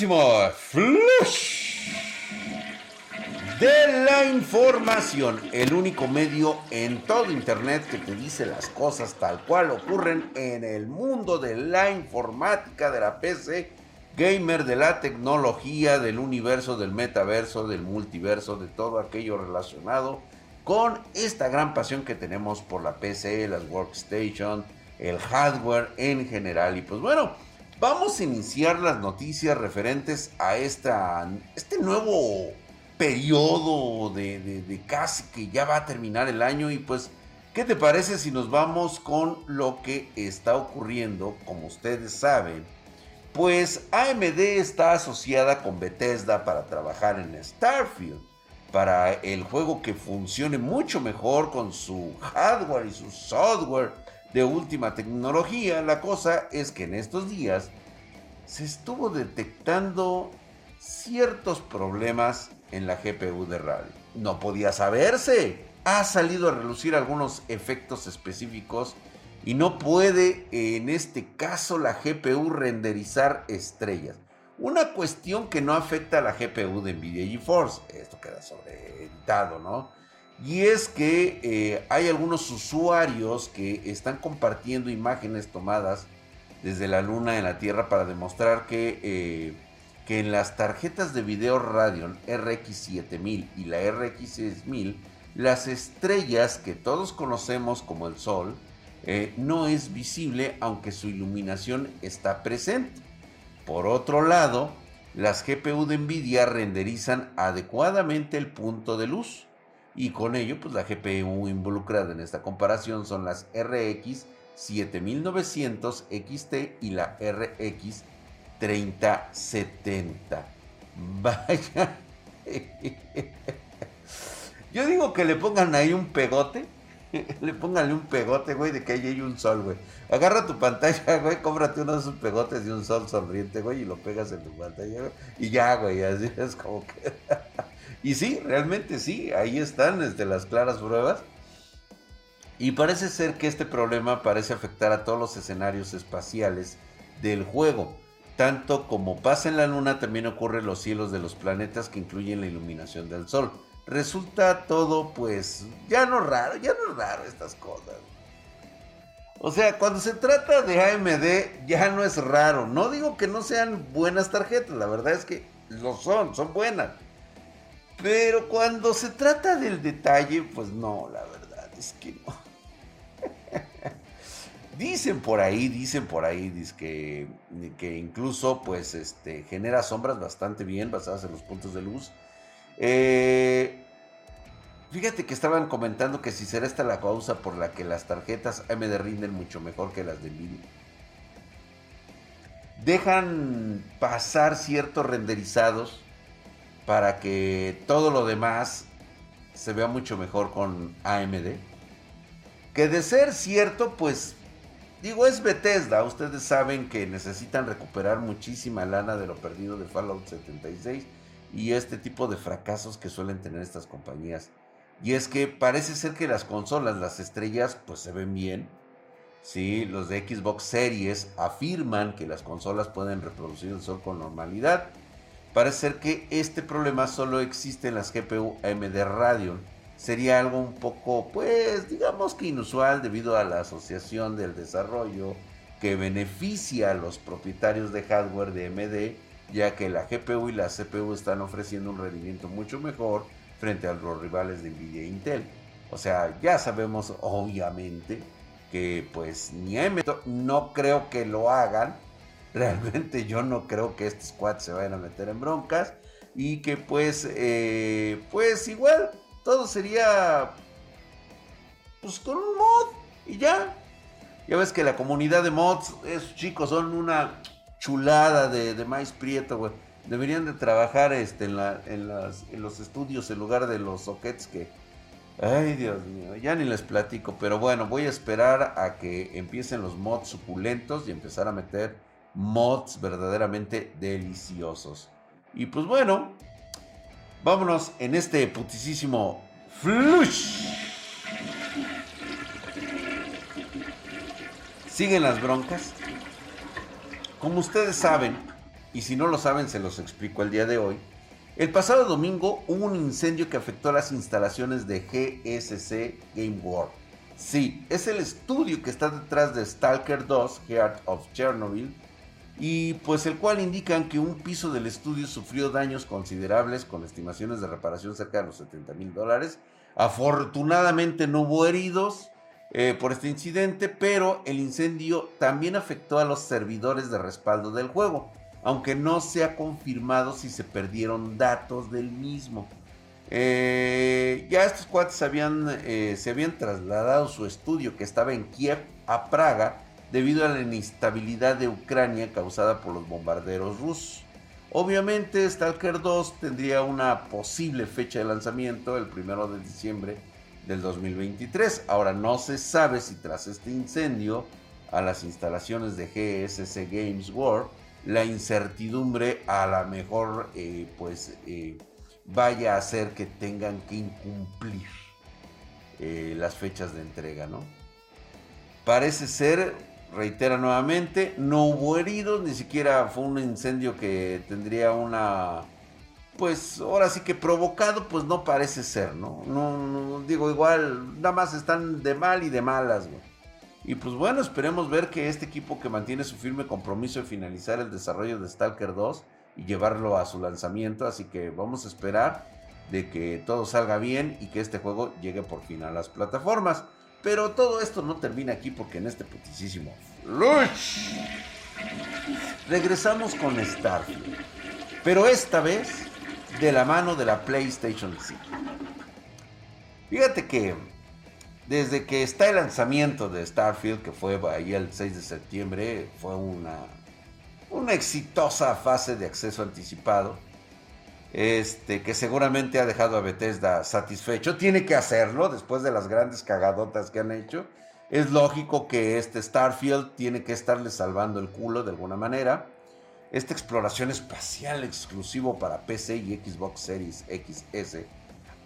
Flush de la información, el único medio en todo internet que te dice las cosas tal cual ocurren en el mundo de la informática, de la PC, gamer, de la tecnología, del universo, del metaverso, del multiverso, de todo aquello relacionado con esta gran pasión que tenemos por la PC, las workstation, el hardware en general. Y pues bueno, Vamos a iniciar las noticias referentes a esta, este nuevo periodo de, casi que ya va a terminar el año y pues, ¿qué te parece si nos vamos con lo que está ocurriendo? Como ustedes saben, pues AMD está asociada con Bethesda para trabajar en Starfield, para el juego que funcione mucho mejor con su hardware y su software de última tecnología. La cosa es que en estos días se estuvo detectando ciertos problemas en la GPU de Rally. No podía saberse. Ha salido a relucir algunos efectos específicos y no puede en este caso la GPU renderizar estrellas. Una cuestión que no afecta a la GPU de Nvidia GeForce. Esto queda sobreeditado, ¿no? Y es que eh, hay algunos usuarios que están compartiendo imágenes tomadas desde la Luna en la Tierra para demostrar que, eh, que en las tarjetas de video Radeon RX 7000 y la RX 6000, las estrellas que todos conocemos como el Sol eh, no es visible aunque su iluminación está presente. Por otro lado, las GPU de Nvidia renderizan adecuadamente el punto de luz y con ello pues la GPU involucrada en esta comparación son las RX 7900 XT y la RX 3070. Vaya. Yo digo que le pongan ahí un pegote. Le pónganle un pegote, güey, de que ahí hay un sol, güey. Agarra tu pantalla, güey, cómprate uno de esos pegotes de un sol sonriente, güey, y lo pegas en tu pantalla, güey. Y ya, güey, así es como que... Y sí, realmente sí, ahí están desde las claras pruebas. Y parece ser que este problema parece afectar a todos los escenarios espaciales del juego. Tanto como pasa en la luna, también ocurre en los cielos de los planetas que incluyen la iluminación del sol. Resulta todo, pues, ya no raro, ya no es raro estas cosas. O sea, cuando se trata de AMD, ya no es raro. No digo que no sean buenas tarjetas, la verdad es que lo son, son buenas. Pero cuando se trata del detalle, pues no, la verdad es que no. dicen por ahí, dicen por ahí, que incluso pues este, genera sombras bastante bien basadas en los puntos de luz. Eh, fíjate que estaban comentando que si será esta la causa por la que las tarjetas AMD rinden mucho mejor que las de Nvidia. Dejan pasar ciertos renderizados para que todo lo demás se vea mucho mejor con AMD. Que de ser cierto, pues digo, es Bethesda. Ustedes saben que necesitan recuperar muchísima lana de lo perdido de Fallout 76 y este tipo de fracasos que suelen tener estas compañías. Y es que parece ser que las consolas, las estrellas, pues se ven bien. Sí, los de Xbox Series afirman que las consolas pueden reproducir el sol con normalidad. Parece que este problema solo existe en las GPU AMD Radeon. Sería algo un poco, pues, digamos que inusual debido a la asociación del desarrollo que beneficia a los propietarios de hardware de AMD, ya que la GPU y la CPU están ofreciendo un rendimiento mucho mejor frente a los rivales de Nvidia e Intel. O sea, ya sabemos obviamente que pues ni AMD no creo que lo hagan Realmente yo no creo que este squad se vayan a meter en broncas. Y que pues, eh, pues igual, todo sería pues con un mod y ya. Ya ves que la comunidad de mods, esos chicos son una chulada de, de maíz prieto, güey. Deberían de trabajar este, en, la, en, las, en los estudios en lugar de los sockets que... Ay, Dios mío, ya ni les platico. Pero bueno, voy a esperar a que empiecen los mods suculentos y empezar a meter mods verdaderamente deliciosos. Y pues bueno, vámonos en este putisísimo flush. Siguen las broncas. Como ustedes saben, y si no lo saben se los explico el día de hoy. El pasado domingo hubo un incendio que afectó las instalaciones de GSC Game World. Sí, es el estudio que está detrás de Stalker 2, Heart of Chernobyl, y pues el cual indican que un piso del estudio sufrió daños considerables con estimaciones de reparación cerca de los 70 mil dólares. Afortunadamente no hubo heridos eh, por este incidente, pero el incendio también afectó a los servidores de respaldo del juego, aunque no se ha confirmado si se perdieron datos del mismo. Eh, ya estos cuates habían, eh, se habían trasladado su estudio que estaba en Kiev a Praga debido a la inestabilidad de Ucrania causada por los bombarderos rusos. Obviamente Stalker 2 tendría una posible fecha de lanzamiento el 1 de diciembre del 2023. Ahora no se sabe si tras este incendio a las instalaciones de GSC Games World la incertidumbre a lo mejor eh, pues vaya a hacer que tengan que incumplir eh, las fechas de entrega, ¿no? Parece ser, reitera nuevamente, no hubo heridos, ni siquiera fue un incendio que tendría una, pues ahora sí que provocado, pues no parece ser, ¿no? No, digo, igual, nada más están de mal y de malas. Y pues bueno, esperemos ver que este equipo que mantiene su firme compromiso de finalizar el desarrollo de Stalker 2 y llevarlo a su lanzamiento. Así que vamos a esperar de que todo salga bien y que este juego llegue por fin a las plataformas. Pero todo esto no termina aquí porque en este putisísimo Luch regresamos con Starfield. Pero esta vez de la mano de la PlayStation 5. Fíjate que desde que está el lanzamiento de Starfield, que fue ahí el 6 de septiembre, fue una una exitosa fase de acceso anticipado. Este, que seguramente ha dejado a Bethesda satisfecho. Tiene que hacerlo después de las grandes cagadotas que han hecho. Es lógico que este Starfield tiene que estarle salvando el culo de alguna manera. Esta exploración espacial exclusivo para PC y Xbox Series XS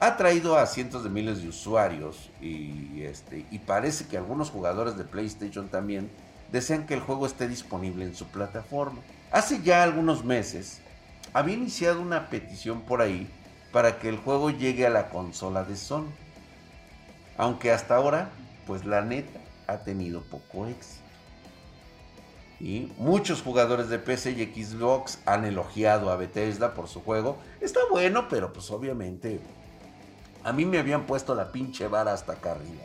ha traído a cientos de miles de usuarios este, y parece que algunos jugadores de PlayStation también desean que el juego esté disponible en su plataforma. Hace ya algunos meses había iniciado una petición por ahí para que el juego llegue a la consola de Sony. Aunque hasta ahora, pues la neta, ha tenido poco éxito. Y muchos jugadores de PC y Xbox han elogiado a Bethesda por su juego. Está bueno, pero pues obviamente a mí me habían puesto la pinche vara hasta acá arriba.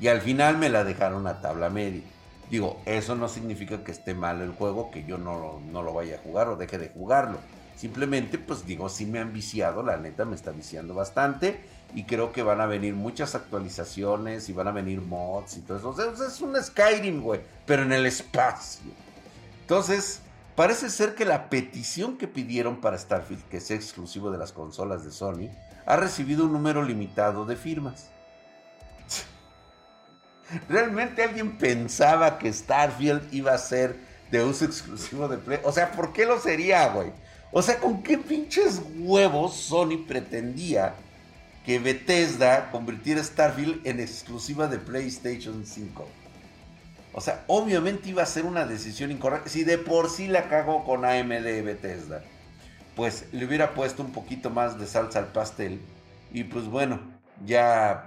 Y al final me la dejaron a tabla media. Digo, eso no significa que esté mal el juego, que yo no, lo vaya a jugar o deje de jugarlo. Simplemente, pues digo, sí me han viciado, la neta me está viciando bastante. Y creo que van a venir muchas actualizaciones y van a venir mods y todo eso. Es un Skyrim, güey, pero en el espacio. Entonces, parece ser que la petición que pidieron para Starfield, que sea exclusivo de las consolas de Sony, ha recibido un número limitado de firmas. ¿Realmente alguien pensaba que Starfield iba a ser de uso exclusivo de Play? O sea, ¿por qué lo sería, güey? O sea, ¿con qué pinches huevos Sony pretendía que Bethesda convirtiera Starfield en exclusiva de PlayStation 5? O sea, obviamente iba a ser una decisión incorrecta. Si de por sí la cagó con AMD Bethesda, pues le hubiera puesto un poquito más de salsa al pastel. Y pues bueno, ya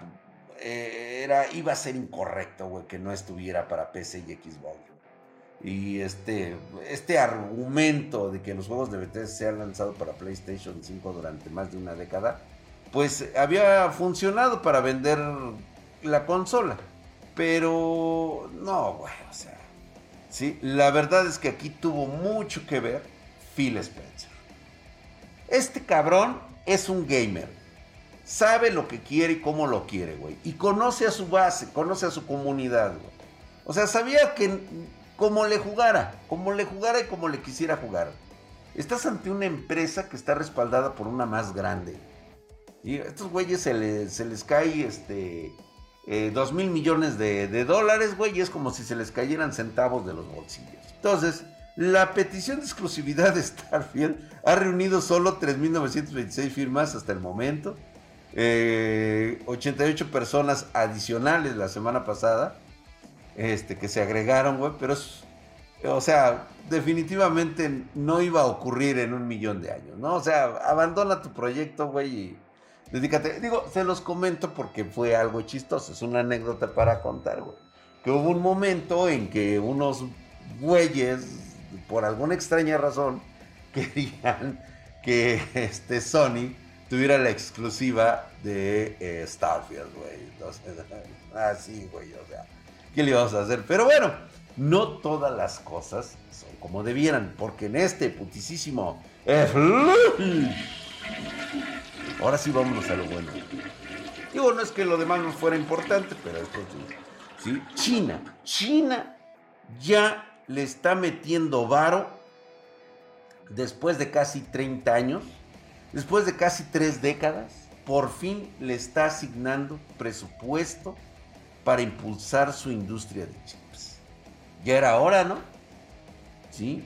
eh, era, iba a ser incorrecto, güey, que no estuviera para PC y Xbox. Y este, este argumento de que los juegos de Bethesda se han lanzado para PlayStation 5 durante más de una década, pues había funcionado para vender la consola. Pero no, güey, o sea, sí, la verdad es que aquí tuvo mucho que ver Phil Spencer. Este cabrón es un gamer sabe lo que quiere y cómo lo quiere, güey. Y conoce a su base, conoce a su comunidad. O sea, sabía que como le jugara, como le jugara y como le quisiera jugar. Estás ante una empresa que está respaldada por una más grande. Y a estos güeyes se les, cae este, eh, dos mil millones de, dólares, güey, es como si se les cayeran centavos de los bolsillos. Entonces, la petición de exclusividad de Starfield ha reunido solo 3.926 firmas hasta el momento. 88 eh, personas adicionales la semana pasada este, que se agregaron, güey, pero o sea, definitivamente no iba a ocurrir en un millón de años, ¿no? O sea, abandona tu proyecto, güey, y dedícate. Digo, se los comento porque fue algo chistoso, es una anécdota para contar, güey. Que hubo un momento en que unos güeyes, por alguna extraña razón, querían que este Sony tuviera la exclusiva de eh, Starfield, güey. Entonces, así, güey, o sea, ¿qué le vamos a hacer? Pero bueno, no todas las cosas son como debieran, porque en este putisísimo... Ahora sí vámonos a lo bueno. Digo, no es que lo demás no fuera importante, pero esto sí. ¿sí? China, China ya le está metiendo varo después de casi 30 años, después de casi 3 décadas, por fin le está asignando presupuesto para impulsar su industria de chips. Ya era hora, ¿no? ¿Sí?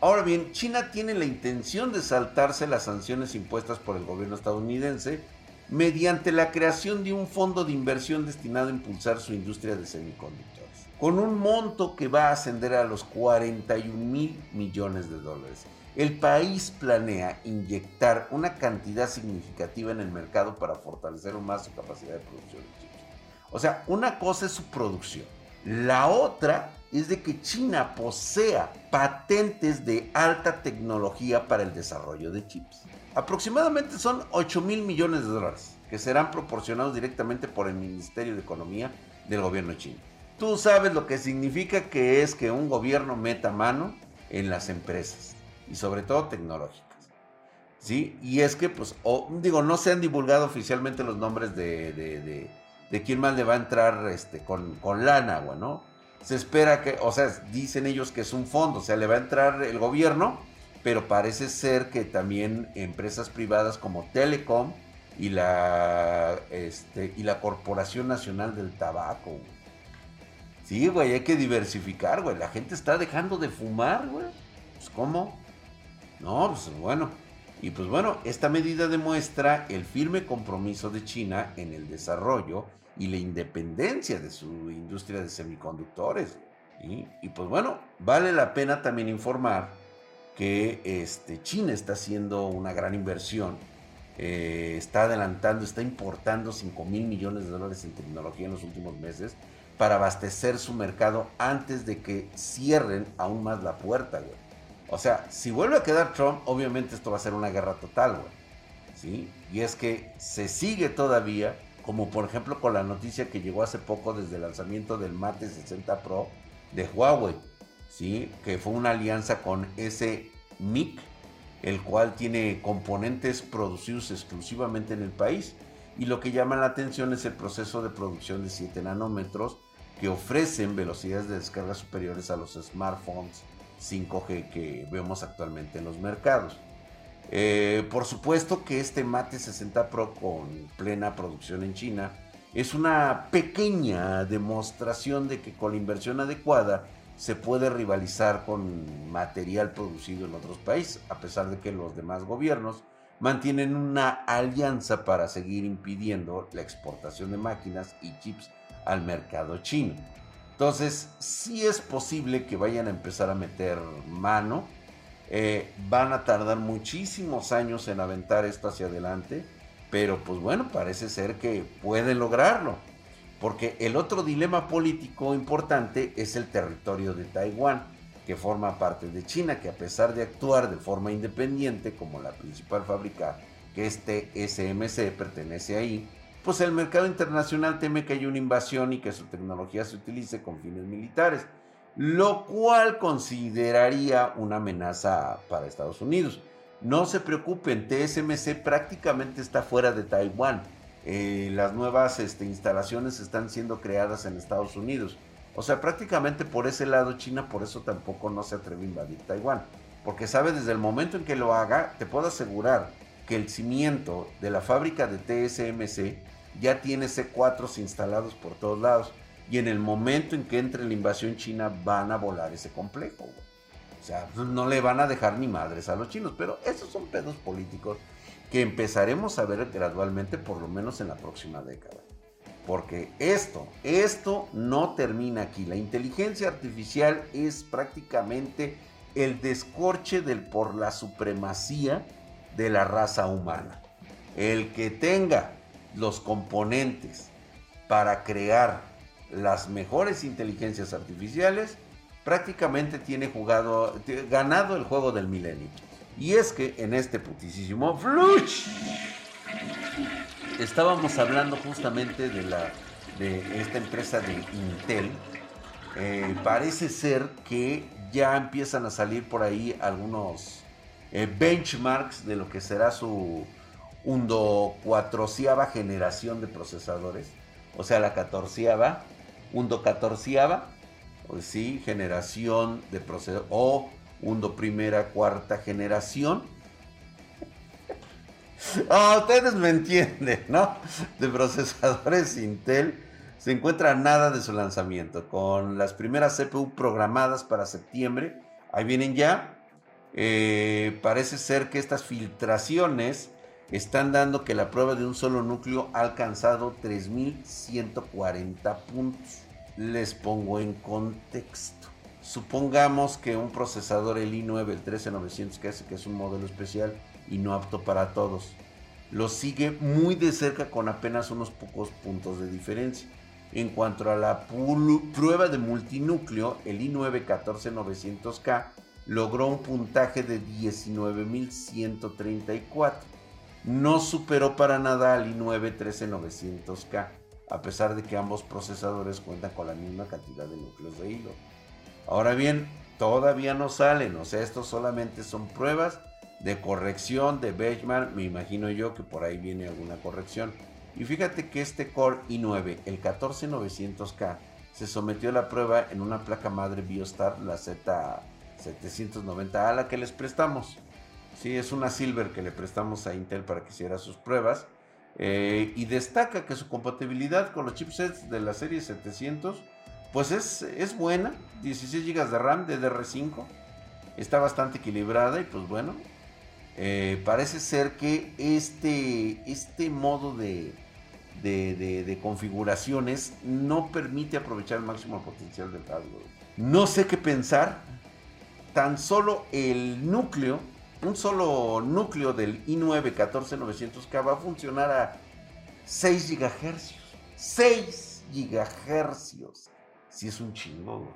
Ahora bien, China tiene la intención de saltarse las sanciones impuestas por el gobierno estadounidense mediante la creación de un fondo de inversión destinado a impulsar su industria de semiconductores, con un monto que va a ascender a los 41 mil millones de dólares. El país planea inyectar una cantidad significativa en el mercado para fortalecer más su capacidad de producción. O sea, una cosa es su producción, la otra es de que China posea patentes de alta tecnología para el desarrollo de chips. Aproximadamente son 8 mil millones de dólares que serán proporcionados directamente por el Ministerio de Economía del gobierno chino. Tú sabes lo que significa que es que un gobierno meta mano en las empresas y sobre todo tecnológicas. ¿Sí? Y es que, pues, digo, no se han divulgado oficialmente los nombres de, quién más le va a entrar este, con, con lana, ¿no? se espera que, o sea, dicen ellos que es un fondo, o sea, le va a entrar el gobierno, pero parece ser que también empresas privadas como Telecom y la, este, y la Corporación Nacional del Tabaco. Sí, güey, hay que diversificar, güey. La gente está dejando de fumar, güey. Pues, ¿cómo? No, pues bueno. Y pues bueno, esta medida demuestra el firme compromiso de China en el desarrollo y la independencia de su industria de semiconductores. Y pues bueno, vale la pena también informar que este, China está haciendo una gran inversión, eh, está adelantando, está importando 5 mil millones de dólares en tecnología en los últimos meses para abastecer su mercado antes de que cierren aún más la puerta, güey. O sea, si vuelve a quedar Trump, obviamente esto va a ser una guerra total, güey. ¿Sí? Y es que se sigue todavía como por ejemplo con la noticia que llegó hace poco desde el lanzamiento del Mate 60 Pro de Huawei, ¿sí? que fue una alianza con ese MIC, el cual tiene componentes producidos exclusivamente en el país. Y lo que llama la atención es el proceso de producción de 7 nanómetros que ofrecen velocidades de descarga superiores a los smartphones 5G que vemos actualmente en los mercados. Eh, por supuesto que este Mate 60 Pro con plena producción en China es una pequeña demostración de que con la inversión adecuada se puede rivalizar con material producido en otros países, a pesar de que los demás gobiernos mantienen una alianza para seguir impidiendo la exportación de máquinas y chips al mercado chino. Entonces, sí es posible que vayan a empezar a meter mano eh, van a tardar muchísimos años en aventar esto hacia adelante, pero pues bueno, parece ser que pueden lograrlo. Porque el otro dilema político importante es el territorio de Taiwán, que forma parte de China, que a pesar de actuar de forma independiente como la principal fábrica que este SMC pertenece ahí, pues el mercado internacional teme que haya una invasión y que su tecnología se utilice con fines militares lo cual consideraría una amenaza para Estados Unidos. No se preocupen, TSMC prácticamente está fuera de Taiwán. Eh, las nuevas este, instalaciones están siendo creadas en Estados Unidos. O sea, prácticamente por ese lado China por eso tampoco no se atreve a invadir Taiwán. Porque sabe desde el momento en que lo haga, te puedo asegurar que el cimiento de la fábrica de TSMC ya tiene C4 instalados por todos lados. Y en el momento en que entre la invasión china van a volar ese complejo. O sea, no le van a dejar ni madres a los chinos. Pero esos son pedos políticos que empezaremos a ver gradualmente, por lo menos en la próxima década. porque esto, esto no termina aquí. La inteligencia artificial es prácticamente el descorche del, por la supremacía de la raza humana. El que tenga los componentes para crear las mejores inteligencias artificiales, prácticamente tiene jugado, ganado el juego del milenio. Y es que en este putísimo fluch estábamos hablando justamente de la de esta empresa de Intel. Eh, parece ser que ya empiezan a salir por ahí algunos eh, benchmarks de lo que será su undo cuatrociava generación de procesadores. O sea, la catorceava, undo catorceava, pues sí, generación de procesadores. O undo primera, cuarta generación. Ah, ustedes me entienden, ¿no? De procesadores Intel se encuentra nada de su lanzamiento, con las primeras CPU programadas para septiembre. Ahí vienen ya. Eh, parece ser que estas filtraciones están dando que la prueba de un solo núcleo ha alcanzado 3140 puntos. Les pongo en contexto. Supongamos que un procesador el i9, el 13900, que que es un modelo especial y no apto para todos, lo sigue muy de cerca con apenas unos pocos puntos de diferencia. En cuanto a la prueba de multinúcleo, el i9 14900K logró un puntaje de 19.134. No superó para nada al i9 13900K, a pesar de que ambos procesadores cuentan con la misma cantidad de núcleos de hilo. Ahora bien, todavía no salen, o sea, estos solamente son pruebas de corrección de benchmark, me imagino yo que por ahí viene alguna corrección. Y fíjate que este Core i9, el 14900K, se sometió a la prueba en una placa madre Biostar, la Z790A, a la que les prestamos. Sí, es una Silver que le prestamos a Intel para que hiciera sus pruebas. Eh, y destaca que su compatibilidad con los chipsets de la serie 700 pues es, es buena, 16 GB de RAM de DR5, está bastante equilibrada y pues bueno, eh, parece ser que este, este modo de, de, configuraciones no permite aprovechar el máximo potencial del hardware. No sé qué pensar. Tan solo el núcleo, un solo núcleo del i9 14900K va a funcionar a 6 GHz. 6 GHz. Si es un chingo,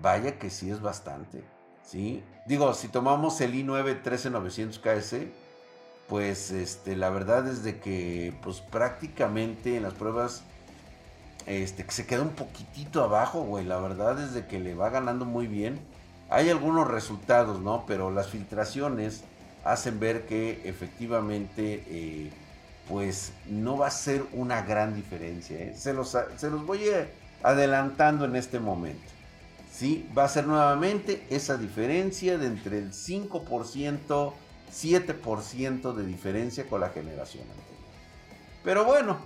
Vaya que sí es bastante. ¿sí? Digo, si tomamos el i9 13900KS, pues este, la verdad es de que pues prácticamente en las pruebas este, se queda un poquitito abajo, güey. La verdad es de que le va ganando muy bien. Hay algunos resultados, ¿no? Pero las filtraciones hacen ver que efectivamente eh, pues no va a ser una gran diferencia. ¿eh? Se, los, se los voy adelantando en este momento. ¿sí? Va a ser nuevamente esa diferencia de entre el 5%, 7% de diferencia con la generación anterior. Pero bueno,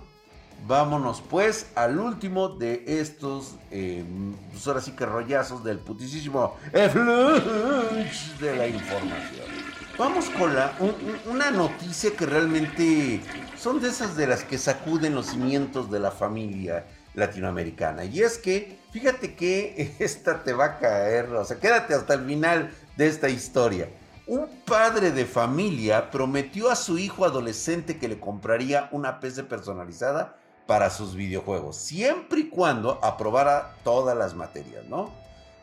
vámonos pues al último de estos, eh, pues ahora sí que rollazos del putísimo de la información. Vamos con la, una noticia que realmente son de esas de las que sacuden los cimientos de la familia latinoamericana. Y es que, fíjate que esta te va a caer, o sea, quédate hasta el final de esta historia. Un padre de familia prometió a su hijo adolescente que le compraría una PC personalizada para sus videojuegos, siempre y cuando aprobara todas las materias, ¿no?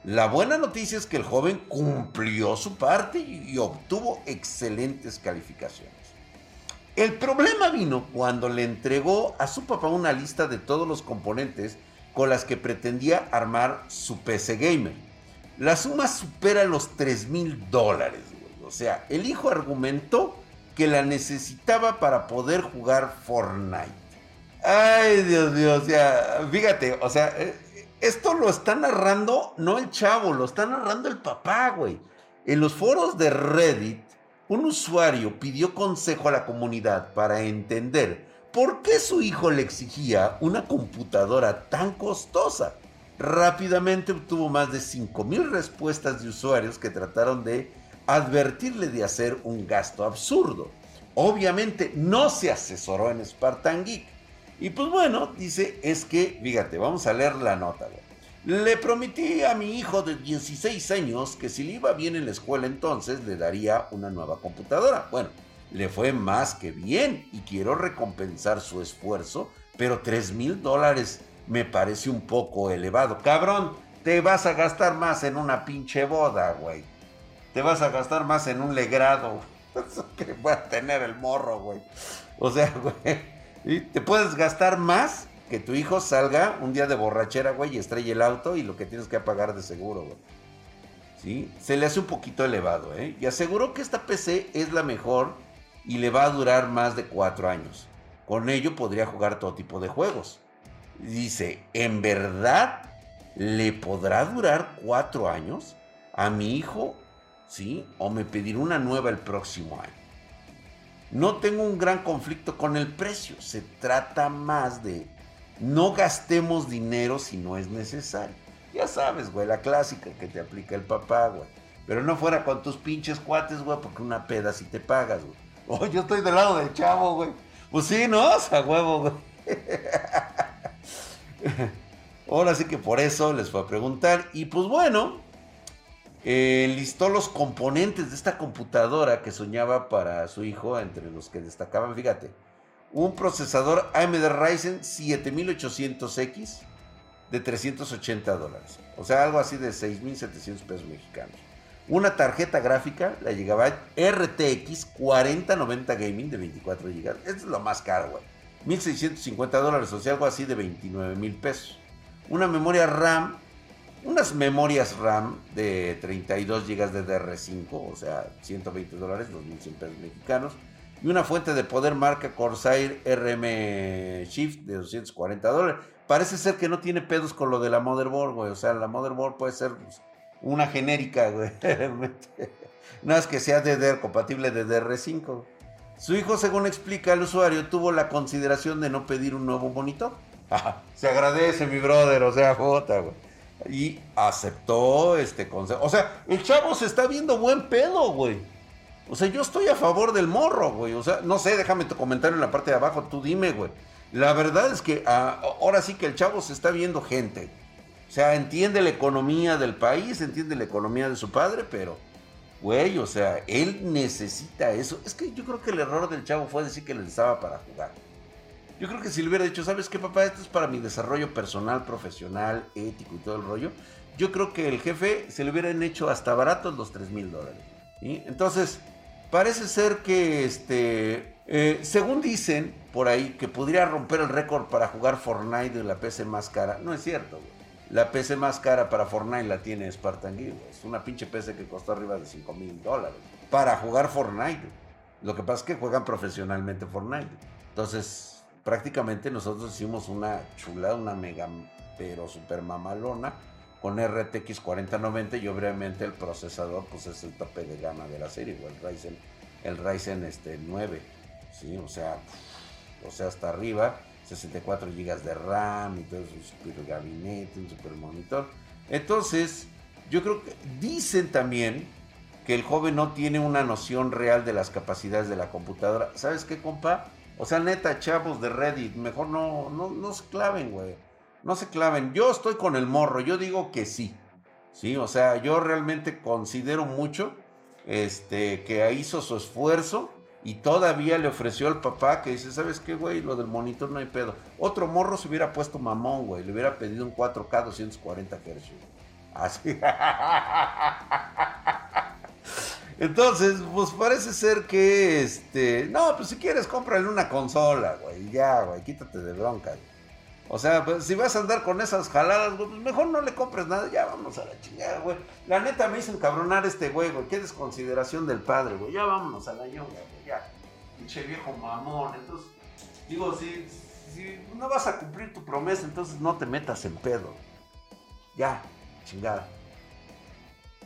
La buena noticia es que el joven cumplió su parte y obtuvo excelentes calificaciones. El problema vino cuando le entregó a su papá una lista de todos los componentes con las que pretendía armar su PC gamer. La suma supera los 3 mil dólares. O sea, el hijo argumentó que la necesitaba para poder jugar Fortnite. Ay, Dios mío, o sea, fíjate, o sea, eh, esto lo está narrando no el chavo, lo está narrando el papá, güey. En los foros de Reddit un usuario pidió consejo a la comunidad para entender por qué su hijo le exigía una computadora tan costosa. Rápidamente obtuvo más de 5.000 respuestas de usuarios que trataron de advertirle de hacer un gasto absurdo. Obviamente no se asesoró en Spartan Geek. Y pues bueno, dice, es que, fíjate, vamos a leer la nota, Le prometí a mi hijo de 16 años que si le iba bien en la escuela entonces le daría una nueva computadora. Bueno, le fue más que bien y quiero recompensar su esfuerzo, pero 3 mil dólares me parece un poco elevado. Cabrón, te vas a gastar más en una pinche boda, güey. Te vas a gastar más en un legrado que a tener el morro, güey. O sea, güey, te puedes gastar más que tu hijo salga un día de borrachera, güey, y estrelle el auto y lo que tienes que pagar de seguro, güey. ¿Sí? Se le hace un poquito elevado, ¿eh? Y aseguró que esta PC es la mejor y le va a durar más de cuatro años. Con ello podría jugar todo tipo de juegos. Dice, ¿en verdad le podrá durar cuatro años? A mi hijo, ¿sí? O me pedirá una nueva el próximo año. No tengo un gran conflicto con el precio. Se trata más de no gastemos dinero si no es necesario. Ya sabes, güey, la clásica que te aplica el papá, güey. Pero no fuera con tus pinches cuates, güey, porque una peda si te pagas, güey. Oh, yo estoy del lado del chavo, güey. Pues sí, ¿no? O sea, huevo, güey. Ahora sí que por eso les fue a preguntar. Y pues bueno, eh, listó los componentes de esta computadora que soñaba para su hijo, entre los que destacaban, fíjate, un procesador AMD Ryzen 7800X de 380 dólares. O sea, algo así de 6.700 pesos mexicanos. Una tarjeta gráfica, la Gigabyte RTX 4090 Gaming de 24 GB. Es lo más caro, güey. 1.650 dólares, o sea, algo así de 29 mil pesos. Una memoria RAM, unas memorias RAM de 32 GB de DR5, o sea, 120 dólares, 2.100 pesos mexicanos. Y una fuente de poder marca Corsair RM Shift de 240 dólares. Parece ser que no tiene pedos con lo de la motherboard, güey. O sea, la motherboard puede ser pues, una genérica, güey. no es que sea DDR, compatible de DR5. Su hijo, según explica el usuario, tuvo la consideración de no pedir un nuevo monitor. se agradece, mi brother, o sea, jota, güey. Y aceptó este consejo. O sea, el chavo se está viendo buen pedo, güey. O sea, yo estoy a favor del morro, güey. O sea, no sé, déjame tu comentario en la parte de abajo, tú dime, güey. La verdad es que ah, ahora sí que el chavo se está viendo gente. O sea, entiende la economía del país, entiende la economía de su padre, pero Güey, o sea, él necesita eso. Es que yo creo que el error del chavo fue decir que le estaba para jugar. Yo creo que si le hubiera dicho, ¿sabes qué, papá? Esto es para mi desarrollo personal, profesional, ético y todo el rollo. Yo creo que el jefe se le hubieran hecho hasta baratos los 3 mil dólares. Entonces, parece ser que, este, eh, según dicen por ahí, que podría romper el récord para jugar Fortnite de la PC más cara. No es cierto, güey. La PC más cara para Fortnite la tiene Spartan Gear. Es una pinche PC que costó arriba de 5 mil dólares. Para jugar Fortnite. Lo que pasa es que juegan profesionalmente Fortnite. Entonces, prácticamente nosotros hicimos una chula, una mega, pero super mamalona con RTX 4090 y obviamente el procesador pues es el tope de gama de la serie, el Ryzen, el Ryzen este, 9, ¿sí? O sea, o sea, hasta arriba 64 GB de RAM y todo su super gabinete, un super monitor. Entonces, yo creo que dicen también que el joven no tiene una noción real de las capacidades de la computadora. ¿Sabes qué, compa? O sea, neta, chavos de Reddit, mejor no, no, no se claven, güey. No se claven. Yo estoy con el morro, yo digo que sí. Sí, o sea, yo realmente considero mucho este, que hizo su esfuerzo y todavía le ofreció al papá que dice, ¿sabes qué, güey? Lo del monitor no hay pedo. Otro morro se hubiera puesto mamón, güey. Le hubiera pedido un 4K 240 Hz. Así. Entonces, pues parece ser que, este... No, pues si quieres, cómprale una consola, güey. Ya, güey, quítate de bronca. O sea, pues, si vas a andar con esas jaladas, güey, pues mejor no le compres nada. Ya vámonos a la chingada, güey. La neta me hizo encabronar este güey, güey. Qué desconsideración del padre, güey. Ya vámonos a la ñonga, güey. Ya. Pinche viejo mamón. Entonces, digo, si no vas a cumplir tu promesa, entonces no te metas en pedo. Ya, chingada.